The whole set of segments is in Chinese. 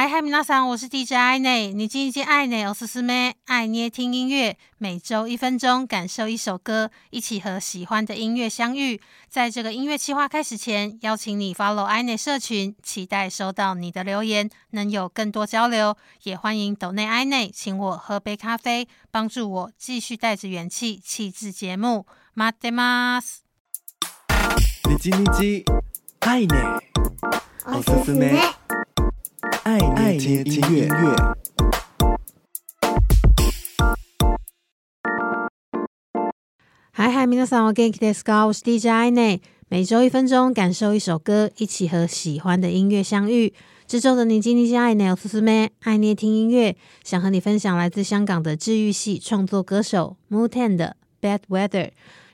嗨嗨，皆さん，我是 DJ 爱内。你今天爱内，我是思妹，爱捏听音乐，每周一分钟，感受一首歌，一起和喜欢的音乐相遇。在这个音乐企划开始前，邀请你 follow 爱内社群，期待收到你的留言，能有更多交流。也欢迎斗内爱内，请我喝杯咖啡，帮助我继续带着元气，气质节目。待ってます。你叽你叽，爱内，我是思妹。 爱捏听音乐，嗨嗨，皆さんお元気ですか？我是 DJ 爱内，每周一分钟，感受一首歌，一起和喜欢的音乐相遇。这周的你今天爱捏，我是思妹，爱捏听音乐，想和你分享来自香港的治愈系创作歌手 Moo10 的 Bad Weather。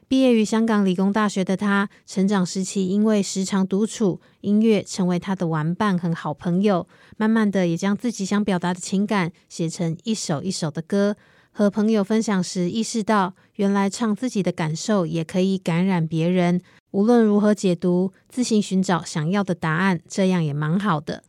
毕业于香港理工大学的他，成长时期因为时常独处，音乐成为他的玩伴和好朋友。慢慢的，也将自己想表达的情感写成一首一首的歌，和朋友分享时，意识到原来唱自己的感受也可以感染别人。无论如何解读，自行寻找想要的答案，这样也蛮好的。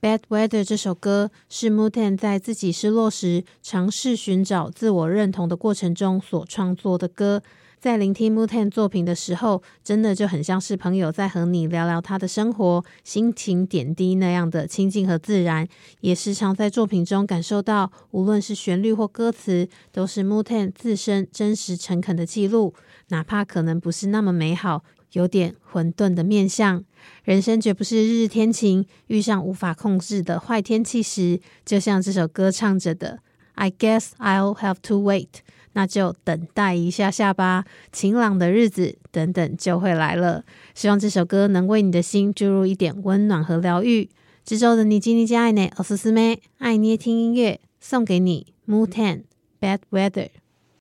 Bad Weather 这首歌是 Moo10 在自己失落时，尝试寻找自我认同的过程中所创作的歌。在聆听 Mootan 作品的时候，真的就很像是朋友在和你聊聊他的生活、心情点滴那样的亲近和自然。也时常在作品中感受到，无论是旋律或歌词，都是 Mootan 自身真实诚恳的记录，哪怕可能不是那么美好，有点混沌的面向。人生绝不是日日天晴，遇上无法控制的坏天气时，就像这首歌唱着的：“I guess I'll have to wait。”那就等待一下下吧，晴朗的日子等等就会来了。希望这首歌能为你的心注入一点温暖和疗愈。这周的你今天爱呢，我是思妹，爱捏听音乐，送给你 Moo10 Bad Weather。